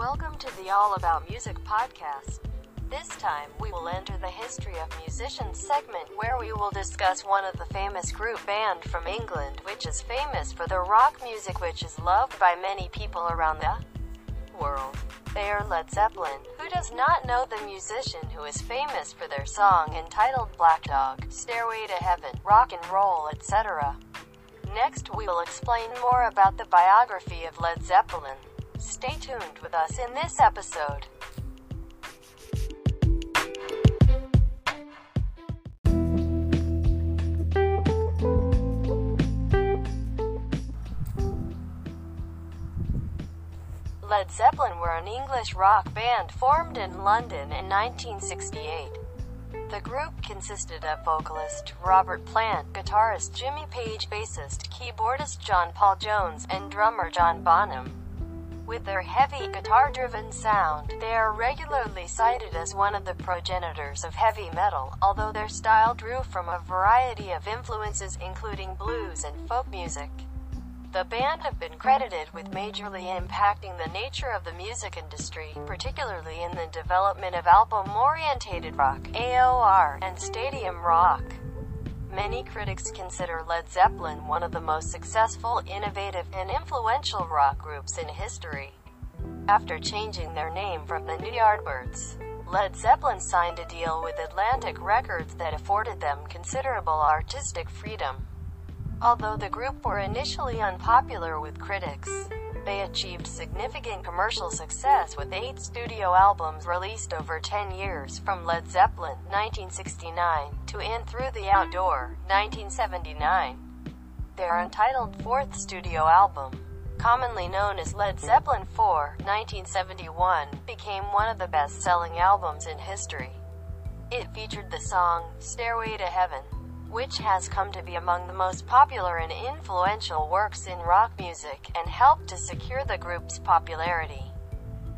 Welcome to the All About Music podcast. This time, we will enter the history of musicians segment where we will discuss one of the famous group band from England which is famous for their rock music which is loved by many people around the world. They are Led Zeppelin. Who does not know the musician who is famous for their song entitled Black Dog, Stairway to Heaven, Rock and Roll, etc. Next we will explain more about the biography of Led Zeppelin. Stay tuned with us in this episode. Led Zeppelin were an English rock band formed in London in 1968. The group consisted of vocalist Robert Plant, guitarist Jimmy Page, bassist, keyboardist John Paul Jones, and drummer John Bonham. With their heavy, guitar-driven sound, they are regularly cited as one of the progenitors of heavy metal, although their style drew from a variety of influences including blues and folk music. The band have been credited with majorly impacting the nature of the music industry, particularly in the development of album-orientated rock, AOR, and stadium rock. Many critics consider Led Zeppelin one of the most successful, innovative, and influential rock groups in history. After changing their name from the New Yardbirds, Led Zeppelin signed a deal with Atlantic Records that afforded them considerable artistic freedom. Although the group were initially unpopular with critics, they achieved significant commercial success with eight studio albums released over 10 years, from Led Zeppelin 1969 to In Through the Outdoor 1979. Their untitled fourth studio album, commonly known as Led Zeppelin 4 1971, became one of the best-selling albums in history. It featured the song Stairway to Heaven which has come to be among the most popular and influential works in rock music, and helped to secure the group's popularity.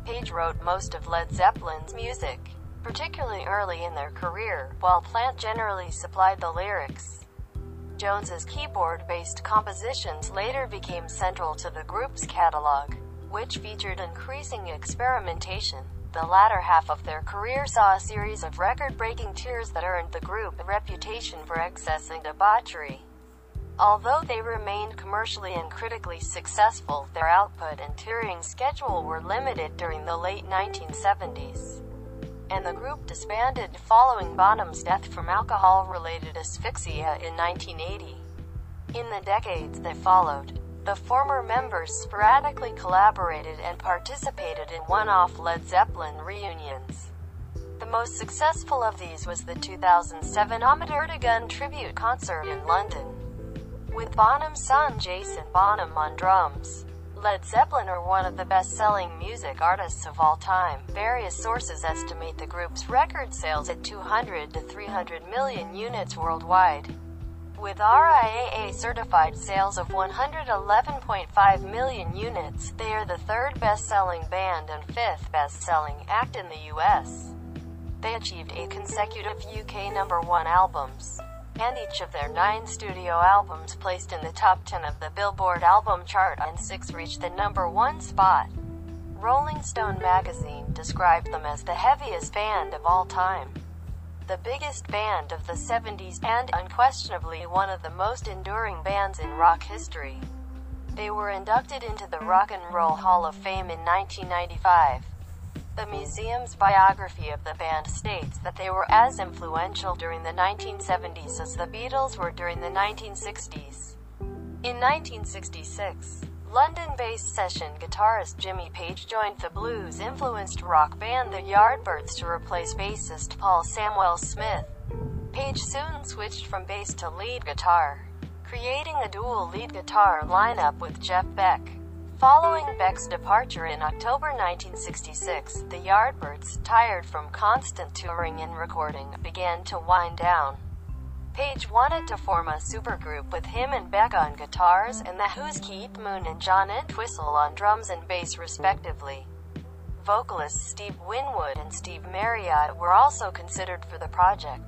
Page wrote most of Led Zeppelin's music, particularly early in their career, while Plant generally supplied the lyrics. Jones's keyboard-based compositions later became central to the group's catalog, which featured increasing experimentation. The latter half of their career saw a series of record-breaking tours that earned the group a reputation for excess and debauchery. Although they remained commercially and critically successful, their output and touring schedule were limited during the late 1970s. And the group disbanded following Bonham's death from alcohol-related asphyxia in 1980. In the decades that followed, the former members sporadically collaborated and participated in one-off Led Zeppelin reunions. The most successful of these was the 2007 Ahmet Ertegun tribute concert in London. With Bonham's son Jason Bonham on drums. Led Zeppelin are one of the best-selling music artists of all time. Various sources estimate the group's record sales at 200 to 300 million units worldwide. With RIAA certified sales of 111.5 million units, they are the third best-selling band and fifth best-selling act in the US. They achieved eight consecutive UK number one albums, and each of their nine studio albums placed in the top 10 of the Billboard album chart and six reached the number one spot. Rolling Stone magazine described them as the heaviest band of all time the biggest band of the 70s, and unquestionably one of the most enduring bands in rock history. They were inducted into the Rock and Roll Hall of Fame in 1995. The museum's biography of the band states that they were as influential during the 1970s as the Beatles were during the 1960s. In 1966, London-based session guitarist Jimmy Page joined the blues-influenced rock band The Yardbirds to replace bassist Paul Samwell-Smith. Page soon switched from bass to lead guitar, creating a dual lead guitar lineup with Jeff Beck. Following Beck's departure in October 1966, the Yardbirds, tired from constant touring and recording, began to wind down. Page wanted to form a supergroup with him and Beck on guitars, and the Who's Keith Moon and John Entwistle on drums and bass respectively. Vocalists Steve Winwood and Steve Marriott were also considered for the project.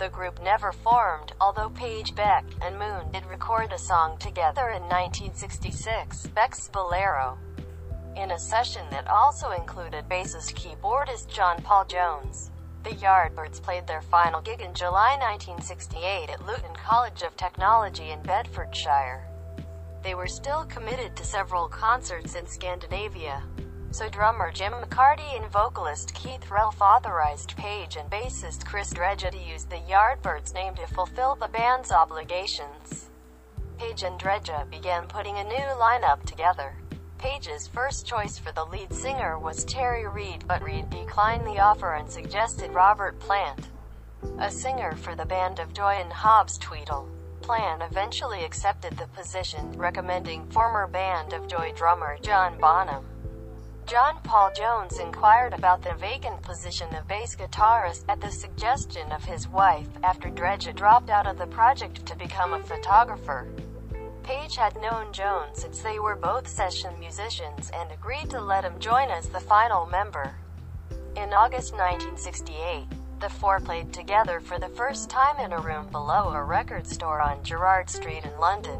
The group never formed, although Page, Beck, and Moon did record a song together in 1966, Beck's Bolero. in a session that also included bassist keyboardist John Paul Jones. The Yardbirds played their final gig in July 1968 at Luton College of Technology in Bedfordshire. They were still committed to several concerts in Scandinavia. So drummer Jim McCarty and vocalist Keith Relf authorized Page and bassist Chris Dreja to use the Yardbirds name to fulfill the band's obligations. Page and Dreja began putting a new lineup together. Page's first choice for the lead singer was Terry Reid, but Reid declined the offer and suggested Robert Plant, a singer for the band of Joy and Hobbstweedle. Plant eventually accepted the position, recommending former Band of Joy drummer John Bonham. John Paul Jones inquired about the vacant position of bass guitarist at the suggestion of his wife, after Dreja dropped out of the project to become a photographer. Page had known Jones since they were both session musicians and agreed to let him join as the final member. In August 1968, the four played together for the first time in a room below a record store on Gerrard Street in London.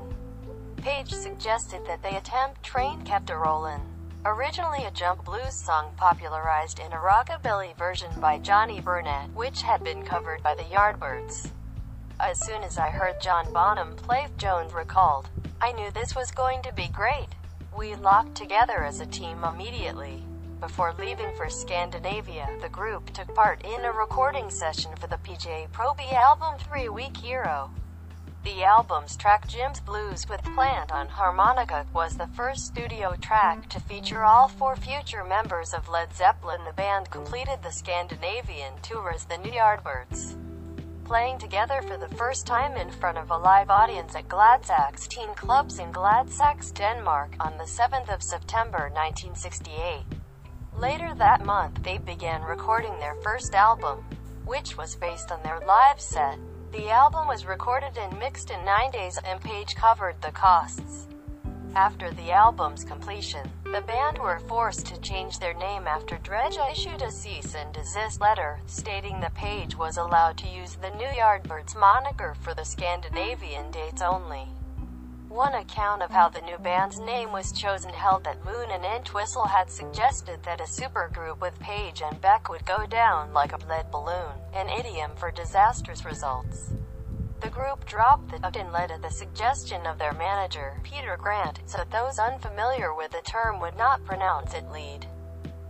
Page suggested that they attempt Train Kept a Rollin', originally a jump blues song popularized in a rockabilly version by Johnny Burnette, which had been covered by the Yardbirds. As soon as I heard John Bonham play, Jones recalled, I knew this was going to be great. We locked together as a team immediately. Before leaving for Scandinavia, the group took part in a recording session for the PJ Proby album Three Week Hero. The album's track Jim's Blues with Plant on harmonica was the first studio track to feature all four future members of Led Zeppelin. The band completed the Scandinavian tour as the New Yardbirds playing together for the first time in front of a live audience at Gladsaxe Teen Clubs in Gladsaxe, Denmark, on the 7th of September 1968. Later that month, they began recording their first album, which was based on their live set. The album was recorded and mixed in nine days, and Page covered the costs. After the album's completion, the band were forced to change their name after Dreja issued a cease and desist letter, stating the Page was allowed to use the New Yardbirds moniker for the Scandinavian dates only. One account of how the new band's name was chosen held that Moon and Entwistle had suggested that a supergroup with Page and Beck would go down like a lead balloon, an idiom for disastrous results. The group dropped the led to the suggestion of their manager, Peter Grant, so that those unfamiliar with the term would not pronounce it lead.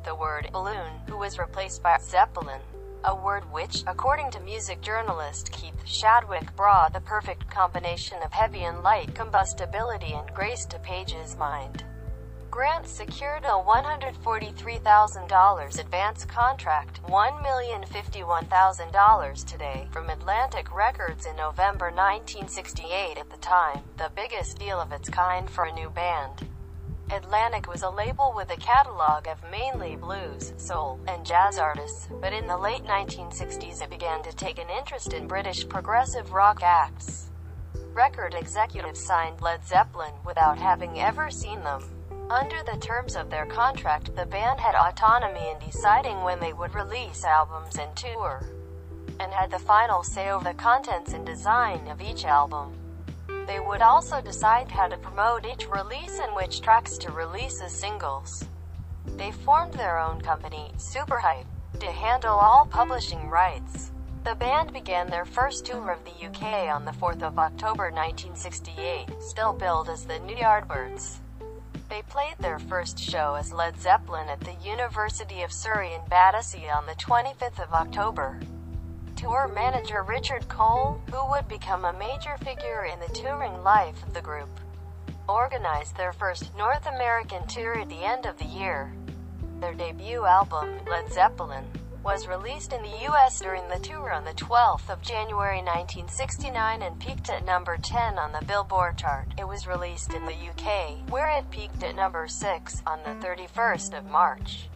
The word balloon, who was replaced by Zeppelin, a word which, according to music journalist Keith Shadwick, brought the perfect combination of heavy and light combustibility and grace to Page's mind. Grant secured a $143,000 advance contract, $1,051,000 today, from Atlantic Records in November 1968 at the time, the biggest deal of its kind for a new band. Atlantic was a label with a catalog of mainly blues, soul, and jazz artists, but in the late 1960s it began to take an interest in British progressive rock acts. Record executives signed Led Zeppelin without having ever seen them. Under the terms of their contract, the band had autonomy in deciding when they would release albums and tour, and had the final say over the contents and design of each album. They would also decide how to promote each release and which tracks to release as singles. They formed their own company, Superhype, to handle all publishing rights. The band began their first tour of the UK on the 4th of October 1968, still billed as the New Yardbirds. They played their first show as Led Zeppelin at the University of Surrey in Battersea on the 25th of October. Tour manager Richard Cole, who would become a major figure in the touring life of the group, organized their first North American tour at the end of the year. Their debut album, Led Zeppelin, was released in the US during the tour on the 12th of January 1969 and peaked at number 10 on the Billboard chart. It was released in the UK, where it peaked at number 6 on the 31st of March.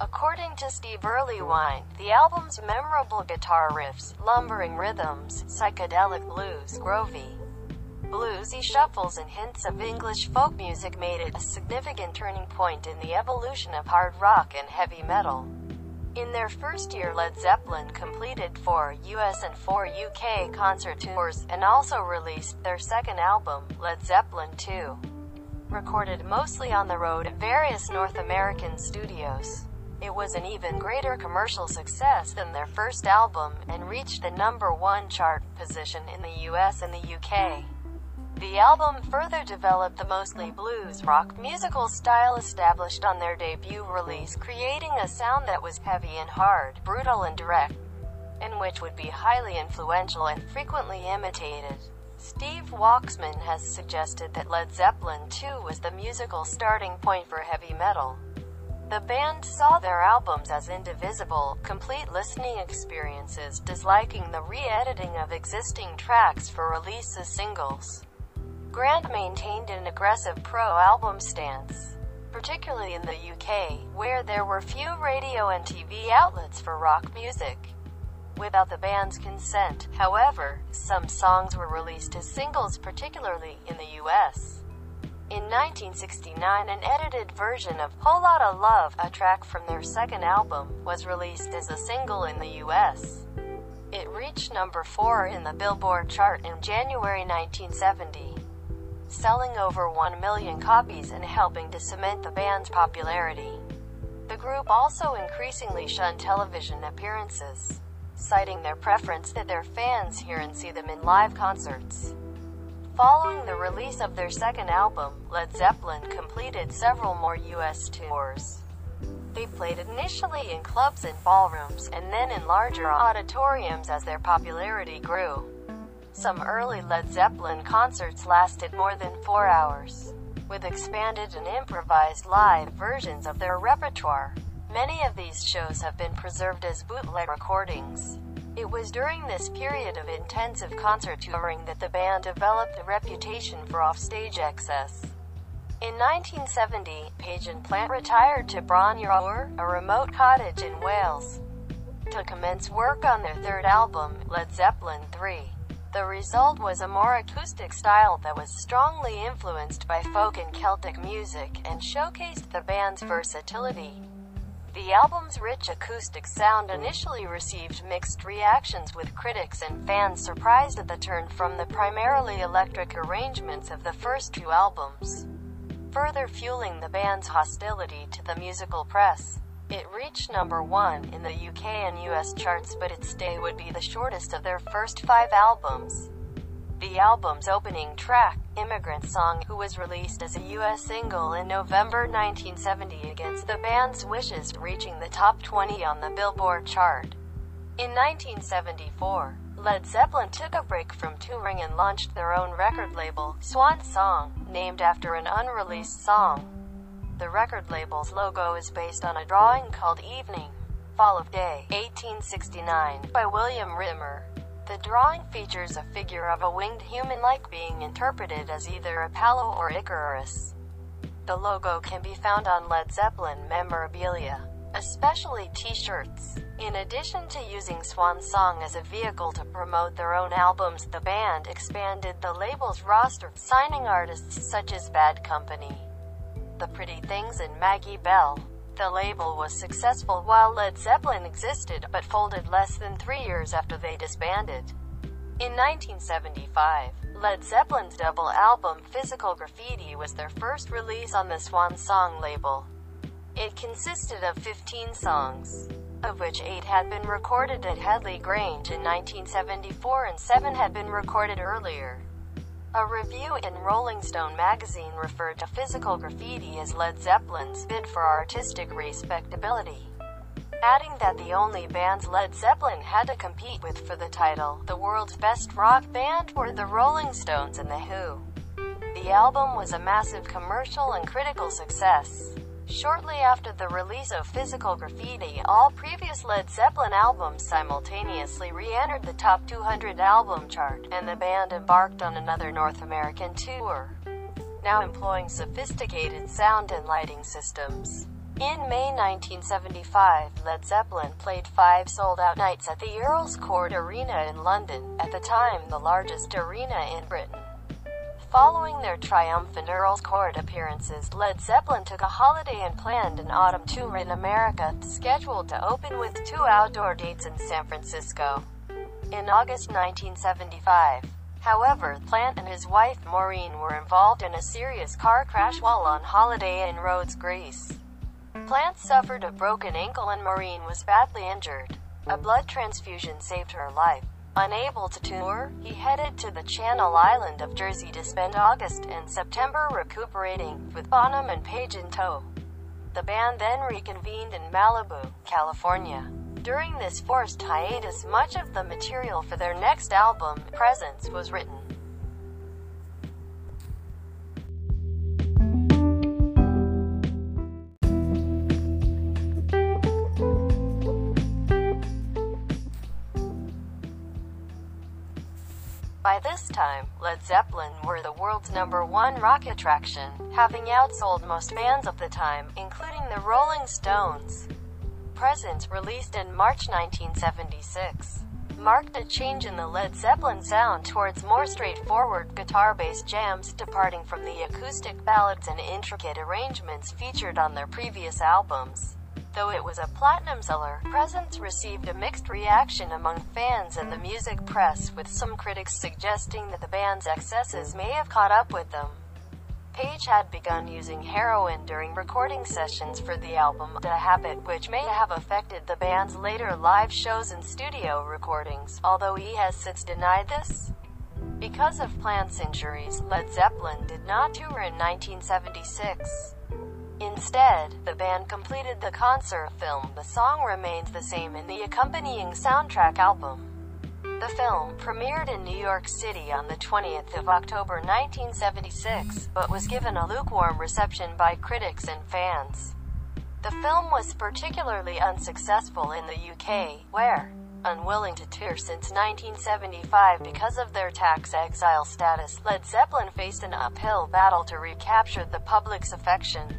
According to Steve Erlewine, the album's memorable guitar riffs, lumbering rhythms, psychedelic blues, groovy, bluesy shuffles and hints of English folk music made it a significant turning point in the evolution of hard rock and heavy metal. In their first year Led Zeppelin completed four US and four UK concert tours, and also released their second album, Led Zeppelin II. recorded mostly on the road at various North American studios. It was an even greater commercial success than their first album, and reached the number one chart position in the US and the UK. The album further developed the mostly blues rock musical style established on their debut release creating a sound that was heavy and hard, brutal and direct, and which would be highly influential and frequently imitated. Steve Waksman has suggested that Led Zeppelin II was the musical starting point for heavy metal. The band saw their albums as indivisible, complete listening experiences, disliking the re-editing of existing tracks for release as singles. Grant maintained an aggressive pro-album stance, particularly in the UK, where there were few radio and TV outlets for rock music. Without the band's consent, however, some songs were released as singles particularly in the US. In 1969 an edited version of Whole Lotta Love, a track from their second album, was released as a single in the US. It reached number 4 in the Billboard chart in January 1970 selling over 1 million copies and helping to cement the band's popularity. The group also increasingly shunned television appearances, citing their preference that their fans hear and see them in live concerts. Following the release of their second album, Led Zeppelin completed several more US tours. They played initially in clubs and ballrooms, and then in larger auditoriums as their popularity grew. Some early Led Zeppelin concerts lasted more than four hours, with expanded and improvised live versions of their repertoire. Many of these shows have been preserved as bootleg recordings. It was during this period of intensive concert touring that the band developed a reputation for offstage excess. In 1970, Page and Plant retired to Bron yr a remote cottage in Wales, to commence work on their third album, Led Zeppelin III. The result was a more acoustic style that was strongly influenced by folk and Celtic music, and showcased the band's versatility. The album's rich acoustic sound initially received mixed reactions with critics and fans surprised at the turn from the primarily electric arrangements of the first two albums, further fueling the band's hostility to the musical press. It reached number one in the UK and US charts but its stay would be the shortest of their first five albums. The album's opening track, Immigrant Song, who was released as a US single in November 1970 against the band's wishes, reaching the top 20 on the Billboard chart. In 1974, Led Zeppelin took a break from touring and launched their own record label, Swan Song, named after an unreleased song. The record label's logo is based on a drawing called Evening, Fall of Day, 1869, by William Rimmer. The drawing features a figure of a winged human-like being interpreted as either Apollo or Icarus. The logo can be found on Led Zeppelin memorabilia, especially t-shirts. In addition to using Swan Song as a vehicle to promote their own albums, the band expanded the label's roster, signing artists such as Bad Company. The Pretty Things and Maggie Bell. The label was successful while Led Zeppelin existed, but folded less than three years after they disbanded. In 1975, Led Zeppelin's double album Physical Graffiti was their first release on the Swan Song label. It consisted of 15 songs, of which 8 had been recorded at Headley Grange in 1974 and 7 had been recorded earlier. A review in Rolling Stone magazine referred to physical graffiti as Led Zeppelin's bid for artistic respectability, adding that the only bands Led Zeppelin had to compete with for the title, the world's best rock band, were the Rolling Stones and The Who. The album was a massive commercial and critical success. Shortly after the release of Physical Graffiti, all previous Led Zeppelin albums simultaneously re-entered the top 200 album chart, and the band embarked on another North American tour, now employing sophisticated sound and lighting systems. In May 1975, Led Zeppelin played five sold-out nights at the Earl's Court Arena in London, at the time the largest arena in Britain. Following their triumphant Earl's Court appearances, Led Zeppelin took a holiday and planned an autumn tour in America, scheduled to open with two outdoor dates in San Francisco. In August 1975, However, Plant and his wife Maureen were involved in a serious car crash while on holiday in Rhodes, Greece. Plant suffered a broken ankle and Maureen was badly injured. A blood transfusion saved her life. Unable to tour, he headed to the Channel Island of Jersey to spend August and September recuperating, with Bonham and Page in tow. The band then reconvened in Malibu, California. During this forced hiatus much of the material for their next album, Presence, was written. Time, Led Zeppelin were the world's number one rock attraction, having outsold most bands of the time, including the Rolling Stones. Presence, released in March 1976, marked a change in the Led Zeppelin sound towards more straightforward guitar-based jams, departing from the acoustic ballads and intricate arrangements featured on their previous albums. Though it was a platinum seller, Presence received a mixed reaction among fans and the music press, with some critics suggesting that the band's excesses may have caught up with them. Page had begun using heroin during recording sessions for the album, a habit which may have affected the band's later live shows and studio recordings, although he has since denied this. Because of Plant's injuries, Led Zeppelin did not tour in 1976. Instead, the band completed the concert film. The song remains the same in the accompanying soundtrack album. The film premiered in New York City on the 20th of October 1976, but was given a lukewarm reception by critics and fans. The film was particularly unsuccessful in the UK, where, unwilling to tour since 1975 because of their tax exile status, Led Zeppelin faced an uphill battle to recapture the public's affection.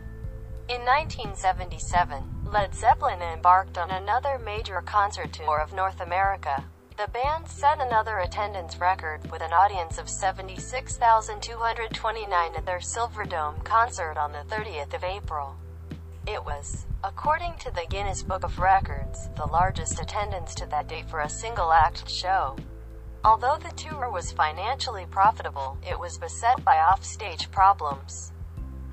In 1977, Led Zeppelin embarked on another major concert tour of North America. The band set another attendance record with an audience of 76,229 at their Silverdome concert on the 30th of April. It was, according to the Guinness Book of Records, the largest attendance to that date for a single-act show. Although the tour was financially profitable, it was beset by off-stage problems.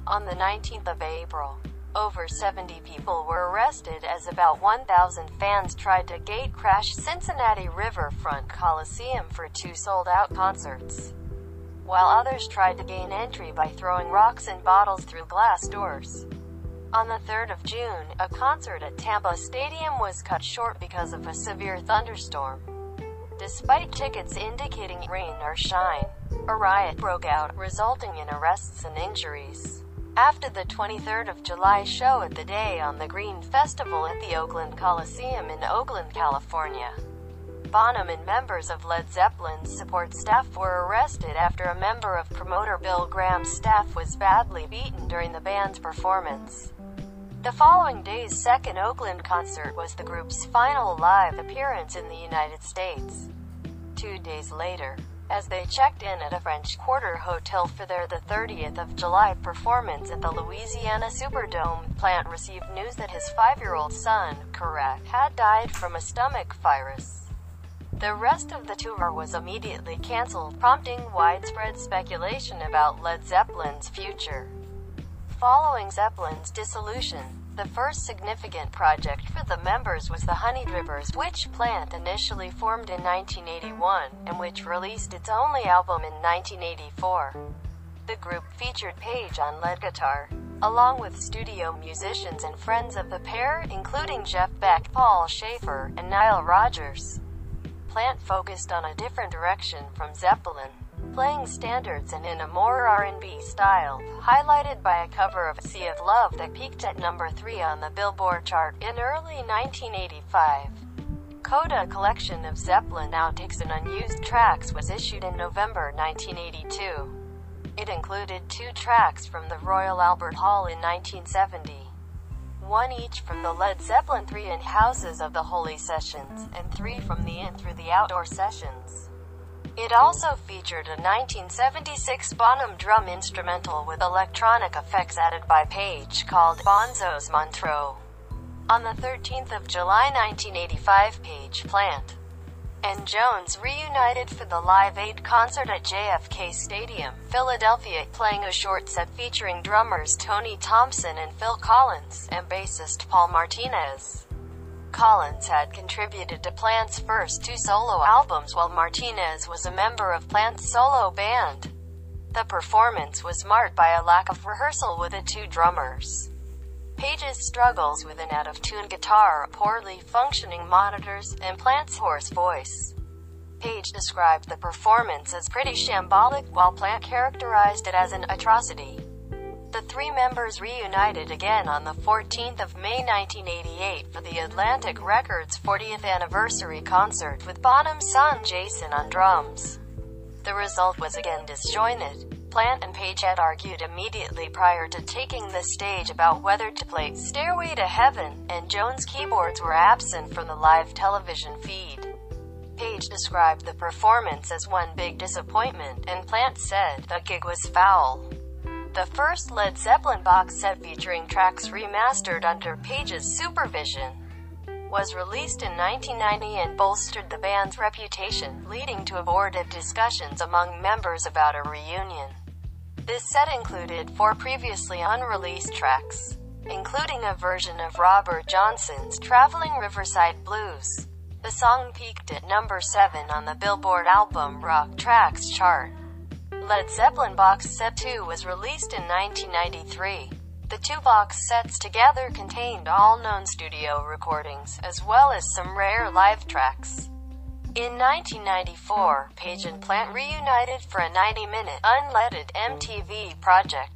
On the 19th of April, over 70 people were arrested as about 1,000 fans tried to gate crash Cincinnati Riverfront Coliseum for two sold-out concerts, while others tried to gain entry by throwing rocks and bottles through glass doors. On the 3rd of June, a concert at Tampa Stadium was cut short because of a severe thunderstorm. Despite tickets indicating rain or shine, a riot broke out, resulting in arrests and injuries. After the 23rd of July show at the Day on the Green Festival at the Oakland Coliseum in Oakland, California, Bonham and members of Led Zeppelin's support staff were arrested after a member of promoter Bill Graham's staff was badly beaten during the band's performance. The following day's second Oakland concert was the group's final live appearance in the United States. Two days later, as they checked in at a French Quarter hotel for their the 30th of July performance at the Louisiana Superdome. Plant received news that his five-year-old son, Karac, had died from a stomach virus. The rest of the tour was immediately cancelled, prompting widespread speculation about Led Zeppelin's future. Following Zeppelin's dissolution, the first significant project for the members was the Honeydrippers, which Plant initially formed in 1981, and which released its only album in 1984. The group featured Page on lead guitar, along with studio musicians and friends of the pair, including Jeff Beck, Paul Shaffer, and Nile Rodgers. Plant focused on a different direction from Zeppelin playing standards and in a more R&B style, highlighted by a cover of Sea of Love that peaked at number 3 on the Billboard chart in early 1985. Coda collection of Zeppelin outtakes and unused tracks was issued in November 1982. It included two tracks from the Royal Albert Hall in 1970, one each from the Led Zeppelin 3 and Houses of the Holy sessions, and three from the In Through the Outdoor sessions. It also featured a 1976 Bonham drum instrumental with electronic effects added by Page called Bonzo's Montreux. On the 13th of July 1985 Page Plant and Jones reunited for the Live Aid concert at JFK Stadium, Philadelphia, playing a short set featuring drummers Tony Thompson and Phil Collins, and bassist Paul Martinez. Collins had contributed to Plant's first two solo albums while Martinez was a member of Plant's solo band. The performance was marked by a lack of rehearsal with the two drummers. Page's struggles with an out-of-tune guitar, poorly functioning monitors, and Plant's hoarse voice. Page described the performance as pretty shambolic, while Plant characterized it as an atrocity. The three members reunited again on the 14th of May 1988 for the Atlantic Records 40th anniversary concert with Bonham's son Jason on drums. The result was again disjointed. Plant and Page had argued immediately prior to taking the stage about whether to play Stairway to Heaven, and Jones' keyboards were absent from the live television feed. Page described the performance as one big disappointment, and Plant said, the gig was foul. The first Led Zeppelin box set featuring tracks remastered under Page's supervision was released in 1990 and bolstered the band's reputation, leading to abortive discussions among members about a reunion. This set included four previously unreleased tracks, including a version of Robert Johnson's Traveling Riverside Blues. The song peaked at number 7 on the Billboard album Rock Tracks chart. Led Zeppelin Box Set 2 was released in 1993. The two box sets together contained all known studio recordings, as well as some rare live tracks. In 1994, Page and Plant reunited for a 90-minute, UnLedded MTV project.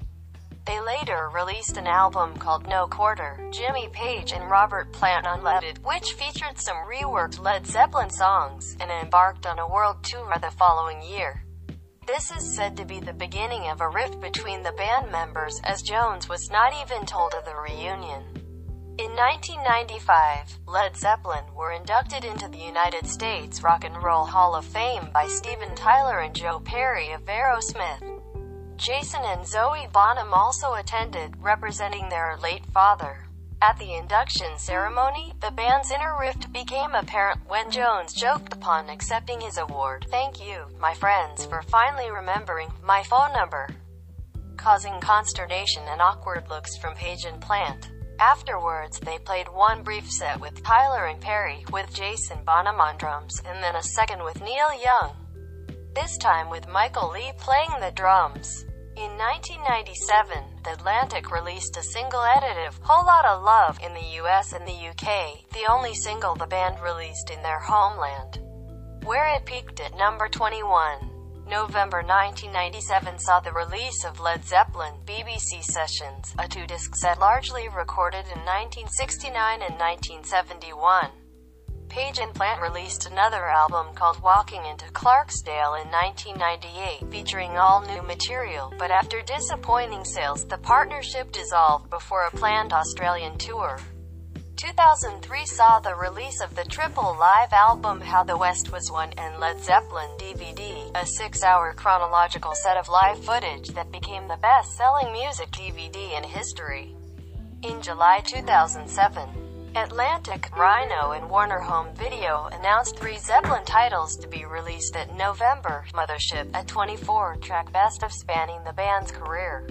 They later released an album called No Quarter, Jimmy Page and Robert Plant Unledded, which featured some reworked Led Zeppelin songs, and embarked on a world tour the following year. This is said to be the beginning of a rift between the band members, as Jones was not even told of the reunion. In 1995, Led Zeppelin were inducted into the United States Rock and Roll Hall of Fame by Steven Tyler and Joe Perry of Aerosmith. Jason and Zoe Bonham also attended, representing their late father. At the induction ceremony, the band's inner rift became apparent when Jones joked upon accepting his award. Thank you, my friends, for finally remembering my phone number. Causing consternation and awkward looks from Page and Plant. Afterwards, they played one brief set with Tyler and Perry, with Jason Bonham on drums, and then a second with Neil Young. This time with Michael Lee playing the drums. In 1997, The Atlantic released a single edited Whole Lotta Love in the US and the UK, the only single the band released in their homeland, where it peaked at number 21. November 1997 saw the release of Led Zeppelin BBC Sessions, a two-disc set largely recorded in 1969 and 1971. Page and Plant released another album called Walking into Clarksdale in 1998, featuring all new material, but after disappointing sales, the partnership dissolved before a planned Australian tour. 2003 saw the release of the triple live album How the West Was Won and Led Zeppelin DVD, a six-hour chronological set of live footage that became the best-selling music DVD in history. In July 2007, Atlantic, Rhino and Warner Home Video announced three Zeppelin titles to be released at November, Mothership, a 24-track best of spanning the band's career.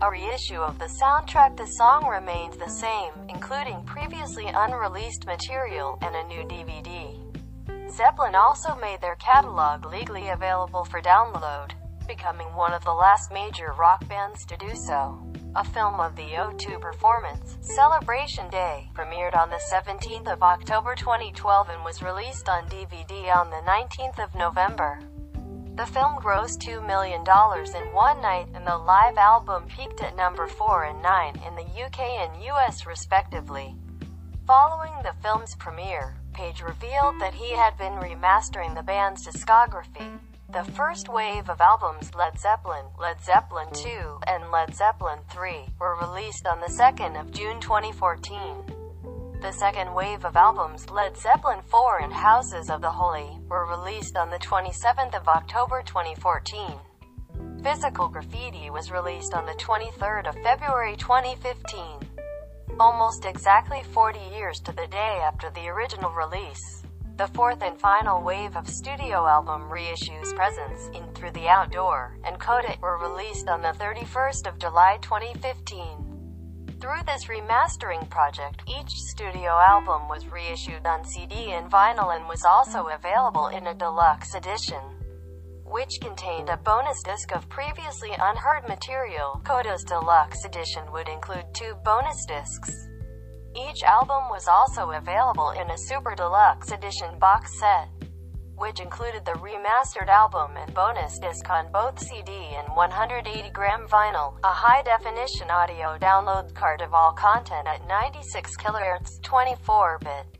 A reissue of the soundtrack the song remained the same, including previously unreleased material, and a new DVD. Zeppelin also made their catalog legally available for download, becoming one of the last major rock bands to do so. A film of the O2 performance, Celebration Day, premiered on the 17th of October 2012 and was released on DVD on the 19th of November. The film grossed $2 million in one night, and the live album peaked at number 4 and 9 in the UK and US respectively. Following the film's premiere, Page revealed that he had been remastering the band's discography. The first wave of albums Led Zeppelin, Led Zeppelin II, and Led Zeppelin III were released on the 2nd of June 2014. The second wave of albums, Led Zeppelin 4 and Houses of the Holy, were released on the 27th of October 2014. Physical Graffiti was released on the 23rd of February 2015. Almost exactly 40 years to the day after the original release. The fourth and final wave of studio album reissues Presence, In Through the Outdoor, and Coda were released on the 31st of July 2015. Through this remastering project, each studio album was reissued on CD and vinyl and was also available in a deluxe edition, which contained a bonus disc of previously unheard material. Coda's deluxe edition would include two bonus discs. Each album was also available in a super deluxe edition box set which included the remastered album and bonus disc on both CD and 180-gram vinyl, a high-definition audio download card of all content at 96 kHz 24-bit,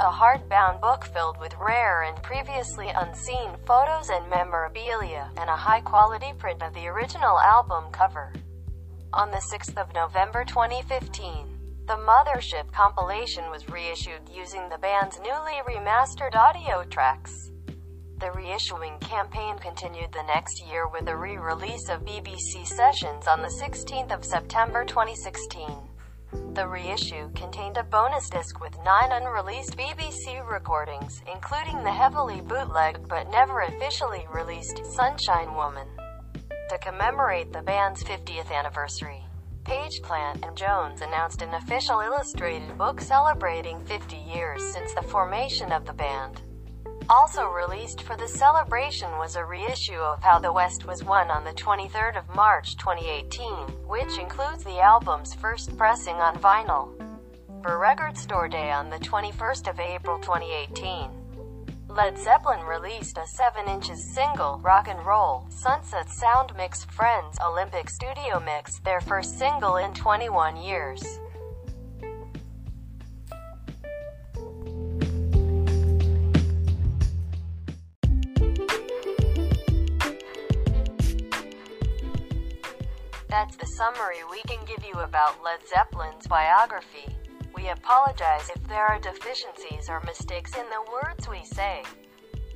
a hardbound book filled with rare and previously unseen photos and memorabilia, and a high-quality print of the original album cover. On the 6th of November 2015, the Mothership compilation was reissued using the band's newly remastered audio tracks. The reissuing campaign continued the next year with a re-release of BBC Sessions on the 16th of September 2016. The reissue contained a bonus disc with nine unreleased BBC recordings, including the heavily bootlegged but never officially released Sunshine Woman. To commemorate the band's 50th anniversary, Page Plant and Jones announced an official illustrated book celebrating 50 years since the formation of the band. Also released for the celebration was a reissue of How the West Was Won on the 23rd of March 2018, which includes the album's first pressing on vinyl. For Record Store Day on the 21st of April 2018, Led Zeppelin released a 7 inches single, Rock and Roll, Sunset Sound Mix Friends Olympic Studio Mix, their first single in 21 years. That's the summary we can give you about Led Zeppelin's biography. We apologize if there are deficiencies or mistakes in the words we say.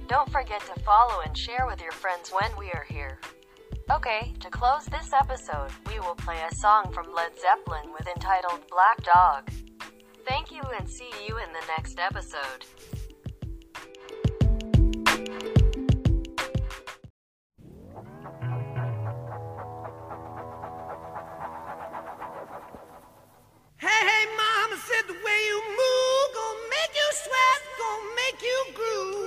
Don't forget to follow and share with your friends when we are here. Okay, to close this episode, we will play a song from Led Zeppelin with entitled Black Dog. Thank you and see you in the next episode. the way you move, gonna make you sweat, gonna make you groove.